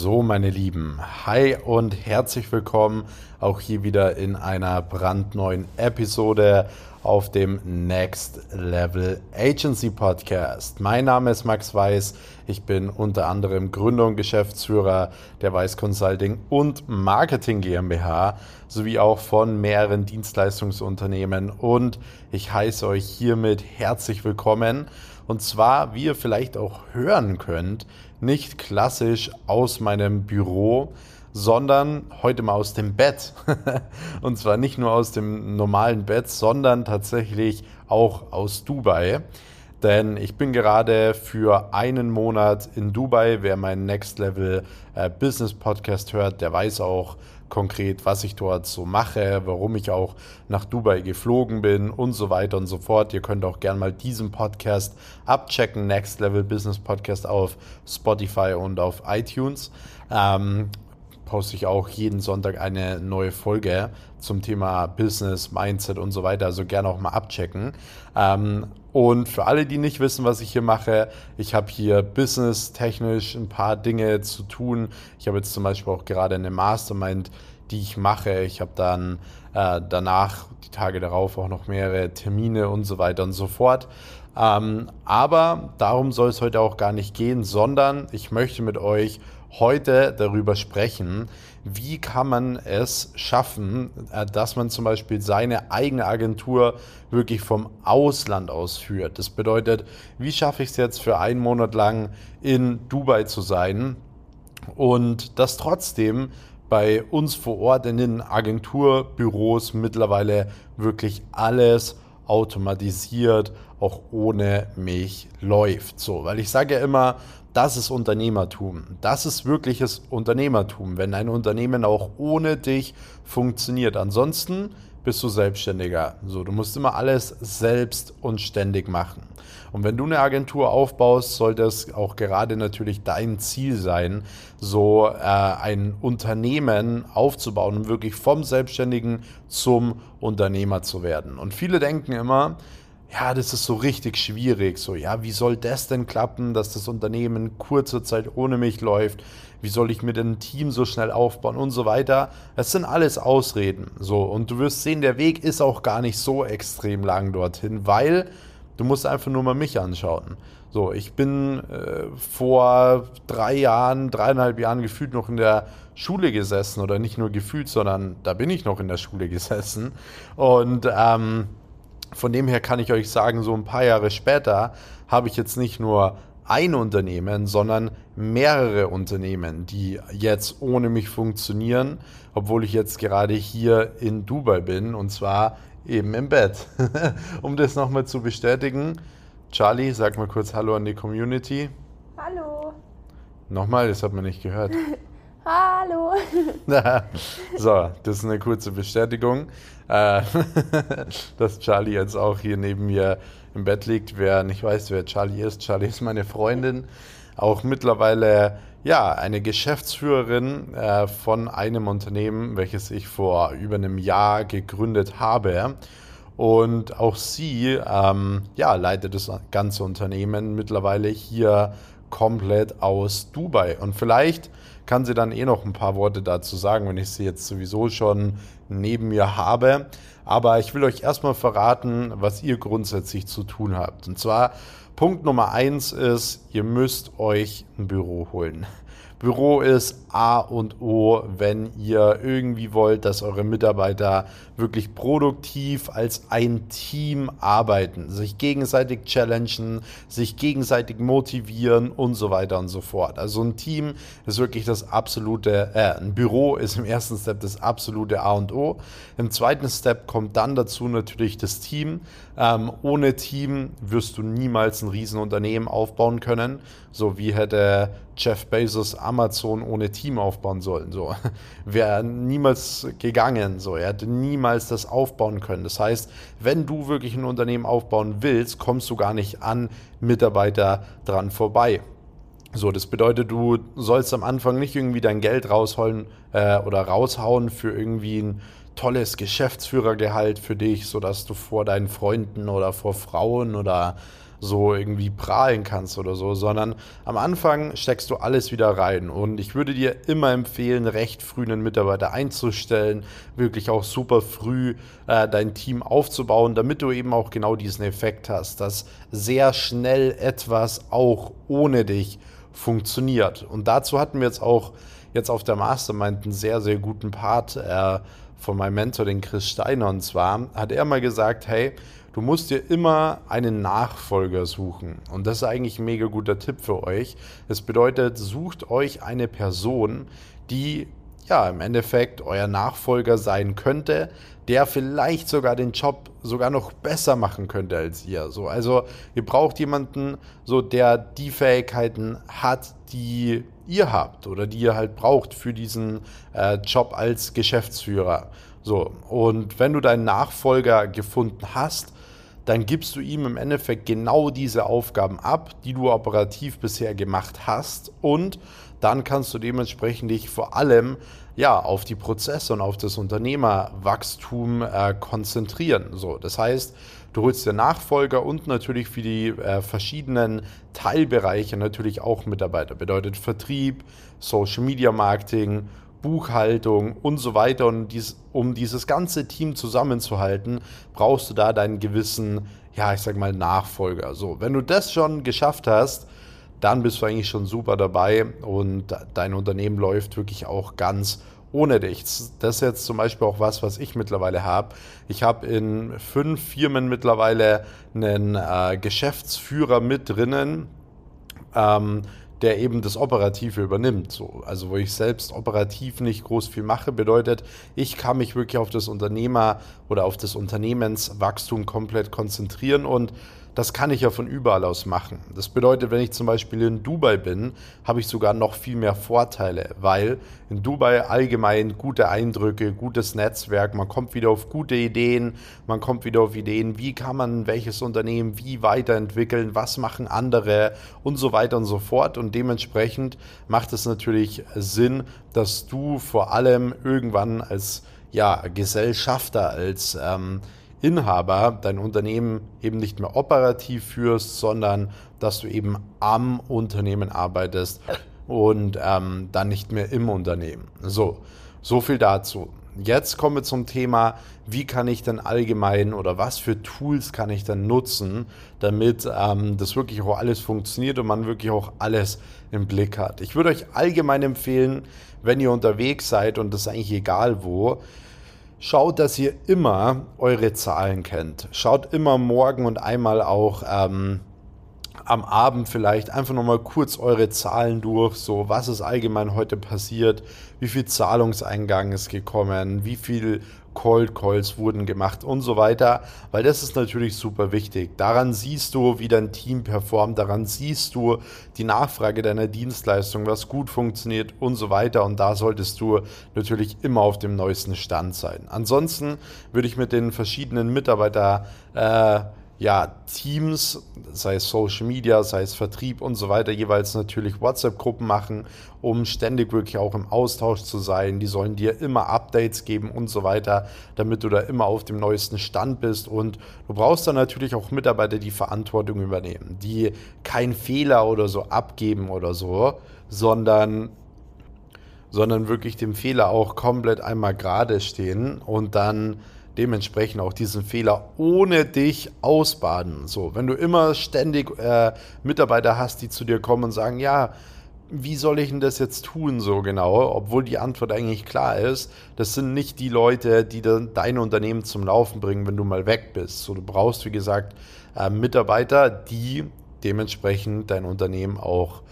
So, meine Lieben, hi und herzlich willkommen auch hier wieder in einer brandneuen Episode auf dem Next Level Agency Podcast. Mein Name ist Max Weiß. Ich bin unter anderem Gründer und Geschäftsführer der Weiß Consulting und Marketing GmbH sowie auch von mehreren Dienstleistungsunternehmen und ich heiße euch hiermit herzlich willkommen und zwar, wie ihr vielleicht auch hören könnt, nicht klassisch aus meinem Büro, sondern heute mal aus dem Bett. und zwar nicht nur aus dem normalen Bett, sondern tatsächlich auch aus Dubai. Denn ich bin gerade für einen Monat in Dubai. Wer meinen Next Level äh, Business Podcast hört, der weiß auch, konkret, was ich dort so mache, warum ich auch nach Dubai geflogen bin und so weiter und so fort. Ihr könnt auch gerne mal diesen Podcast abchecken, Next Level Business Podcast auf Spotify und auf iTunes. Ähm, poste ich auch jeden Sonntag eine neue Folge zum Thema Business, Mindset und so weiter. Also gerne auch mal abchecken. Ähm, und für alle, die nicht wissen, was ich hier mache, ich habe hier business-technisch ein paar Dinge zu tun. Ich habe jetzt zum Beispiel auch gerade eine Mastermind, die ich mache. Ich habe dann äh, danach, die Tage darauf, auch noch mehrere Termine und so weiter und so fort. Ähm, aber darum soll es heute auch gar nicht gehen, sondern ich möchte mit euch heute darüber sprechen, wie kann man es schaffen, äh, dass man zum Beispiel seine eigene Agentur wirklich vom Ausland aus führt. Das bedeutet, wie schaffe ich es jetzt für einen Monat lang in Dubai zu sein und das trotzdem bei uns vor Ort in den Agenturbüros mittlerweile wirklich alles automatisiert, auch ohne mich läuft. So, weil ich sage ja immer, das ist Unternehmertum. Das ist wirkliches Unternehmertum, wenn ein Unternehmen auch ohne dich funktioniert. Ansonsten bist du Selbstständiger. So, du musst immer alles selbst und ständig machen. Und wenn du eine Agentur aufbaust, sollte es auch gerade natürlich dein Ziel sein, so äh, ein Unternehmen aufzubauen und wirklich vom Selbstständigen zum Unternehmer zu werden. Und viele denken immer, ja, das ist so richtig schwierig. So, ja, wie soll das denn klappen, dass das Unternehmen kurze Zeit ohne mich läuft? Wie soll ich mir denn ein Team so schnell aufbauen und so weiter? Das sind alles Ausreden. So, und du wirst sehen, der Weg ist auch gar nicht so extrem lang dorthin, weil du musst einfach nur mal mich anschauen. So, ich bin äh, vor drei Jahren, dreieinhalb Jahren gefühlt noch in der Schule gesessen oder nicht nur gefühlt, sondern da bin ich noch in der Schule gesessen und ähm, von dem her kann ich euch sagen, so ein paar Jahre später habe ich jetzt nicht nur ein Unternehmen, sondern mehrere Unternehmen, die jetzt ohne mich funktionieren, obwohl ich jetzt gerade hier in Dubai bin und zwar eben im Bett. um das nochmal zu bestätigen, Charlie, sag mal kurz Hallo an die Community. Hallo. Nochmal, das hat man nicht gehört. So, das ist eine kurze Bestätigung, äh, dass Charlie jetzt auch hier neben mir im Bett liegt. Wer nicht weiß, wer Charlie ist, Charlie ist meine Freundin, auch mittlerweile ja eine Geschäftsführerin äh, von einem Unternehmen, welches ich vor über einem Jahr gegründet habe. Und auch sie ähm, ja, leitet das ganze Unternehmen mittlerweile hier komplett aus Dubai. Und vielleicht kann sie dann eh noch ein paar Worte dazu sagen, wenn ich sie jetzt sowieso schon neben mir habe. Aber ich will euch erstmal verraten, was ihr grundsätzlich zu tun habt. Und zwar Punkt Nummer eins ist, ihr müsst euch ein Büro holen. Büro ist A und O, wenn ihr irgendwie wollt, dass eure Mitarbeiter wirklich produktiv als ein Team arbeiten, sich gegenseitig challengen, sich gegenseitig motivieren und so weiter und so fort. Also ein Team ist wirklich das absolute, äh, ein Büro ist im ersten Step das absolute A und O. Im zweiten Step kommt dann dazu natürlich das Team. Ähm, ohne Team wirst du niemals ein Riesenunternehmen aufbauen können. So wie hätte Jeff Bezos Amazon ohne Team aufbauen sollen. So wäre niemals gegangen. So er hätte niemals das aufbauen können. Das heißt, wenn du wirklich ein Unternehmen aufbauen willst, kommst du gar nicht an Mitarbeiter dran vorbei. So, das bedeutet, du sollst am Anfang nicht irgendwie dein Geld rausholen äh, oder raushauen für irgendwie ein tolles Geschäftsführergehalt für dich, sodass du vor deinen Freunden oder vor Frauen oder so irgendwie prahlen kannst oder so, sondern am Anfang steckst du alles wieder rein. Und ich würde dir immer empfehlen, recht früh einen Mitarbeiter einzustellen, wirklich auch super früh äh, dein Team aufzubauen, damit du eben auch genau diesen Effekt hast, dass sehr schnell etwas auch ohne dich funktioniert. Und dazu hatten wir jetzt auch jetzt auf der Mastermind einen sehr, sehr guten Part äh, von meinem Mentor, den Chris Steiner. Und zwar hat er mal gesagt, hey, du musst dir immer einen Nachfolger suchen. Und das ist eigentlich ein mega guter Tipp für euch. Das bedeutet, sucht euch eine Person, die ja im Endeffekt euer Nachfolger sein könnte, der vielleicht sogar den Job sogar noch besser machen könnte als ihr. So, also ihr braucht jemanden, so der die Fähigkeiten hat, die ihr habt oder die ihr halt braucht für diesen äh, Job als Geschäftsführer. So, und wenn du deinen Nachfolger gefunden hast, dann gibst du ihm im Endeffekt genau diese Aufgaben ab, die du operativ bisher gemacht hast und dann kannst du dementsprechend dich vor allem ja, auf die Prozesse und auf das Unternehmerwachstum äh, konzentrieren. So, das heißt, du holst dir Nachfolger und natürlich für die äh, verschiedenen Teilbereiche natürlich auch Mitarbeiter. Bedeutet Vertrieb, Social Media Marketing, Buchhaltung und so weiter. Und dies, um dieses ganze Team zusammenzuhalten, brauchst du da deinen gewissen, ja, ich sag mal, Nachfolger. So, wenn du das schon geschafft hast, dann bist du eigentlich schon super dabei und dein Unternehmen läuft wirklich auch ganz ohne dich. Das ist jetzt zum Beispiel auch was, was ich mittlerweile habe. Ich habe in fünf Firmen mittlerweile einen äh, Geschäftsführer mit drinnen, ähm, der eben das Operative übernimmt. So, also wo ich selbst operativ nicht groß viel mache, bedeutet, ich kann mich wirklich auf das Unternehmer oder auf das Unternehmenswachstum komplett konzentrieren und das kann ich ja von überall aus machen. Das bedeutet, wenn ich zum Beispiel in Dubai bin, habe ich sogar noch viel mehr Vorteile, weil in Dubai allgemein gute Eindrücke, gutes Netzwerk, man kommt wieder auf gute Ideen, man kommt wieder auf Ideen, wie kann man welches Unternehmen wie weiterentwickeln, was machen andere und so weiter und so fort. Und dementsprechend macht es natürlich Sinn, dass du vor allem irgendwann als ja, Gesellschafter, als ähm, Inhaber dein Unternehmen eben nicht mehr operativ führst, sondern dass du eben am Unternehmen arbeitest und ähm, dann nicht mehr im Unternehmen. So, so viel dazu. Jetzt kommen wir zum Thema, wie kann ich denn allgemein oder was für Tools kann ich dann nutzen, damit ähm, das wirklich auch alles funktioniert und man wirklich auch alles im Blick hat. Ich würde euch allgemein empfehlen, wenn ihr unterwegs seid und das ist eigentlich egal wo, Schaut, dass ihr immer eure Zahlen kennt. Schaut immer morgen und einmal auch ähm, am Abend vielleicht einfach nochmal kurz eure Zahlen durch. So, was ist allgemein heute passiert? Wie viel Zahlungseingang ist gekommen? Wie viel Cold Calls wurden gemacht und so weiter, weil das ist natürlich super wichtig. Daran siehst du, wie dein Team performt, daran siehst du die Nachfrage deiner Dienstleistung, was gut funktioniert und so weiter und da solltest du natürlich immer auf dem neuesten Stand sein. Ansonsten würde ich mit den verschiedenen Mitarbeiter äh, ja, Teams, sei es Social Media, sei es Vertrieb und so weiter, jeweils natürlich WhatsApp-Gruppen machen, um ständig wirklich auch im Austausch zu sein. Die sollen dir immer Updates geben und so weiter, damit du da immer auf dem neuesten Stand bist. Und du brauchst dann natürlich auch Mitarbeiter, die Verantwortung übernehmen, die keinen Fehler oder so abgeben oder so, sondern sondern wirklich dem Fehler auch komplett einmal gerade stehen und dann dementsprechend auch diesen Fehler ohne dich ausbaden. So, wenn du immer ständig äh, Mitarbeiter hast, die zu dir kommen und sagen, ja, wie soll ich denn das jetzt tun, so genau, obwohl die Antwort eigentlich klar ist, das sind nicht die Leute, die dann dein Unternehmen zum Laufen bringen, wenn du mal weg bist. So, du brauchst, wie gesagt, äh, Mitarbeiter, die dementsprechend dein Unternehmen auch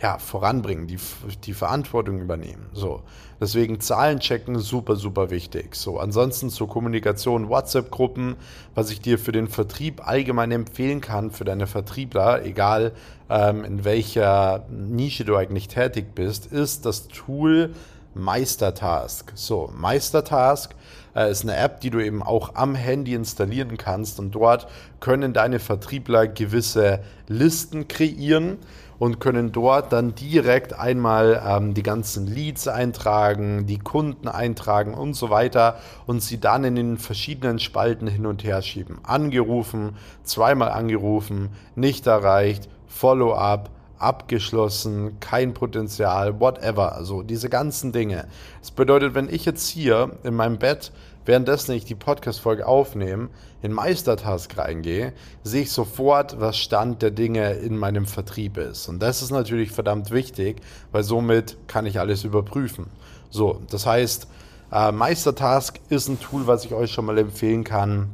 ja, voranbringen, die, die Verantwortung übernehmen. So. Deswegen Zahlen checken, super, super wichtig. So, ansonsten zur Kommunikation, WhatsApp-Gruppen, was ich dir für den Vertrieb allgemein empfehlen kann, für deine Vertriebler, egal ähm, in welcher Nische du eigentlich tätig bist, ist das Tool Meistertask. So, Meistertask äh, ist eine App, die du eben auch am Handy installieren kannst und dort können deine Vertriebler gewisse Listen kreieren und können dort dann direkt einmal ähm, die ganzen Leads eintragen, die Kunden eintragen und so weiter und sie dann in den verschiedenen Spalten hin und her schieben. Angerufen, zweimal angerufen, nicht erreicht, Follow-up, abgeschlossen, kein Potenzial, whatever. Also diese ganzen Dinge. Das bedeutet, wenn ich jetzt hier in meinem Bett währenddessen ich die Podcast-Folge aufnehme, in Meistertask reingehe, sehe ich sofort, was Stand der Dinge in meinem Vertrieb ist. Und das ist natürlich verdammt wichtig, weil somit kann ich alles überprüfen. So, das heißt, äh, Meistertask ist ein Tool, was ich euch schon mal empfehlen kann.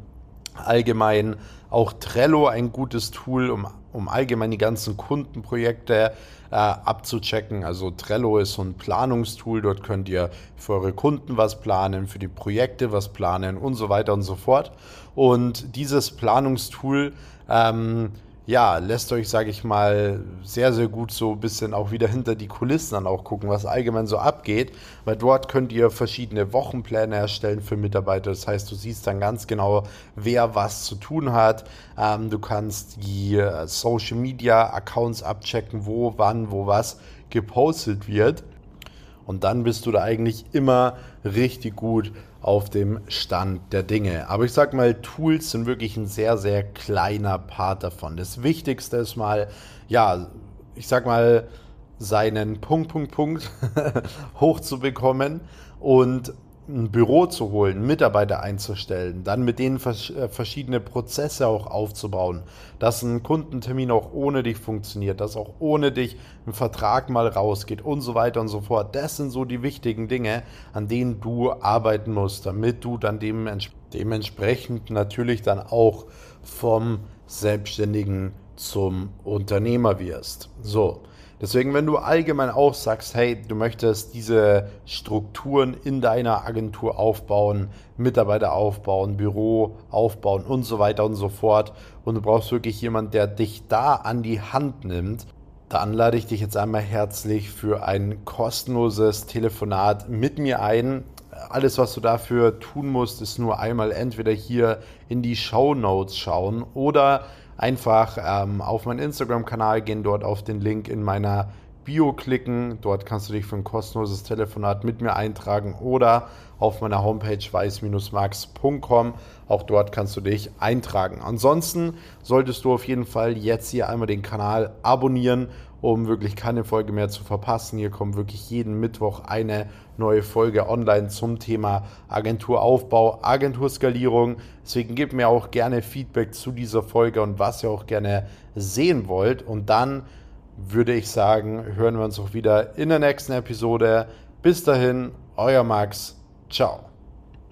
Allgemein auch Trello ein gutes Tool, um, um allgemein die ganzen Kundenprojekte äh, abzuchecken. Also Trello ist so ein Planungstool, dort könnt ihr für eure Kunden was planen, für die Projekte was planen und so weiter und so fort. Und dieses Planungstool ähm, ja, lässt euch, sage ich mal, sehr, sehr gut so ein bisschen auch wieder hinter die Kulissen dann auch gucken, was allgemein so abgeht, weil dort könnt ihr verschiedene Wochenpläne erstellen für Mitarbeiter. Das heißt, du siehst dann ganz genau, wer was zu tun hat. Ähm, du kannst die äh, Social Media Accounts abchecken, wo, wann, wo was gepostet wird. Und dann bist du da eigentlich immer richtig gut auf dem Stand der Dinge. Aber ich sag mal, Tools sind wirklich ein sehr, sehr kleiner Part davon. Das Wichtigste ist mal, ja, ich sag mal, seinen Punkt, Punkt, Punkt hochzubekommen und ein Büro zu holen, Mitarbeiter einzustellen, dann mit denen äh, verschiedene Prozesse auch aufzubauen, dass ein Kundentermin auch ohne dich funktioniert, dass auch ohne dich ein Vertrag mal rausgeht und so weiter und so fort. Das sind so die wichtigen Dinge, an denen du arbeiten musst, damit du dann dementsprechend natürlich dann auch vom Selbstständigen zum Unternehmer wirst. So. Deswegen, wenn du allgemein auch sagst, hey, du möchtest diese Strukturen in deiner Agentur aufbauen, Mitarbeiter aufbauen, Büro aufbauen und so weiter und so fort, und du brauchst wirklich jemanden, der dich da an die Hand nimmt, dann lade ich dich jetzt einmal herzlich für ein kostenloses Telefonat mit mir ein. Alles, was du dafür tun musst, ist nur einmal entweder hier in die Show Notes schauen oder einfach ähm, auf meinen Instagram-Kanal gehen, dort auf den Link in meiner Bio klicken. Dort kannst du dich für ein kostenloses Telefonat mit mir eintragen oder auf meiner Homepage weiß-max.com. Auch dort kannst du dich eintragen. Ansonsten solltest du auf jeden Fall jetzt hier einmal den Kanal abonnieren um wirklich keine Folge mehr zu verpassen. Hier kommt wirklich jeden Mittwoch eine neue Folge online zum Thema Agenturaufbau, Agenturskalierung. Deswegen gebt mir auch gerne Feedback zu dieser Folge und was ihr auch gerne sehen wollt. Und dann würde ich sagen, hören wir uns auch wieder in der nächsten Episode. Bis dahin, euer Max. Ciao.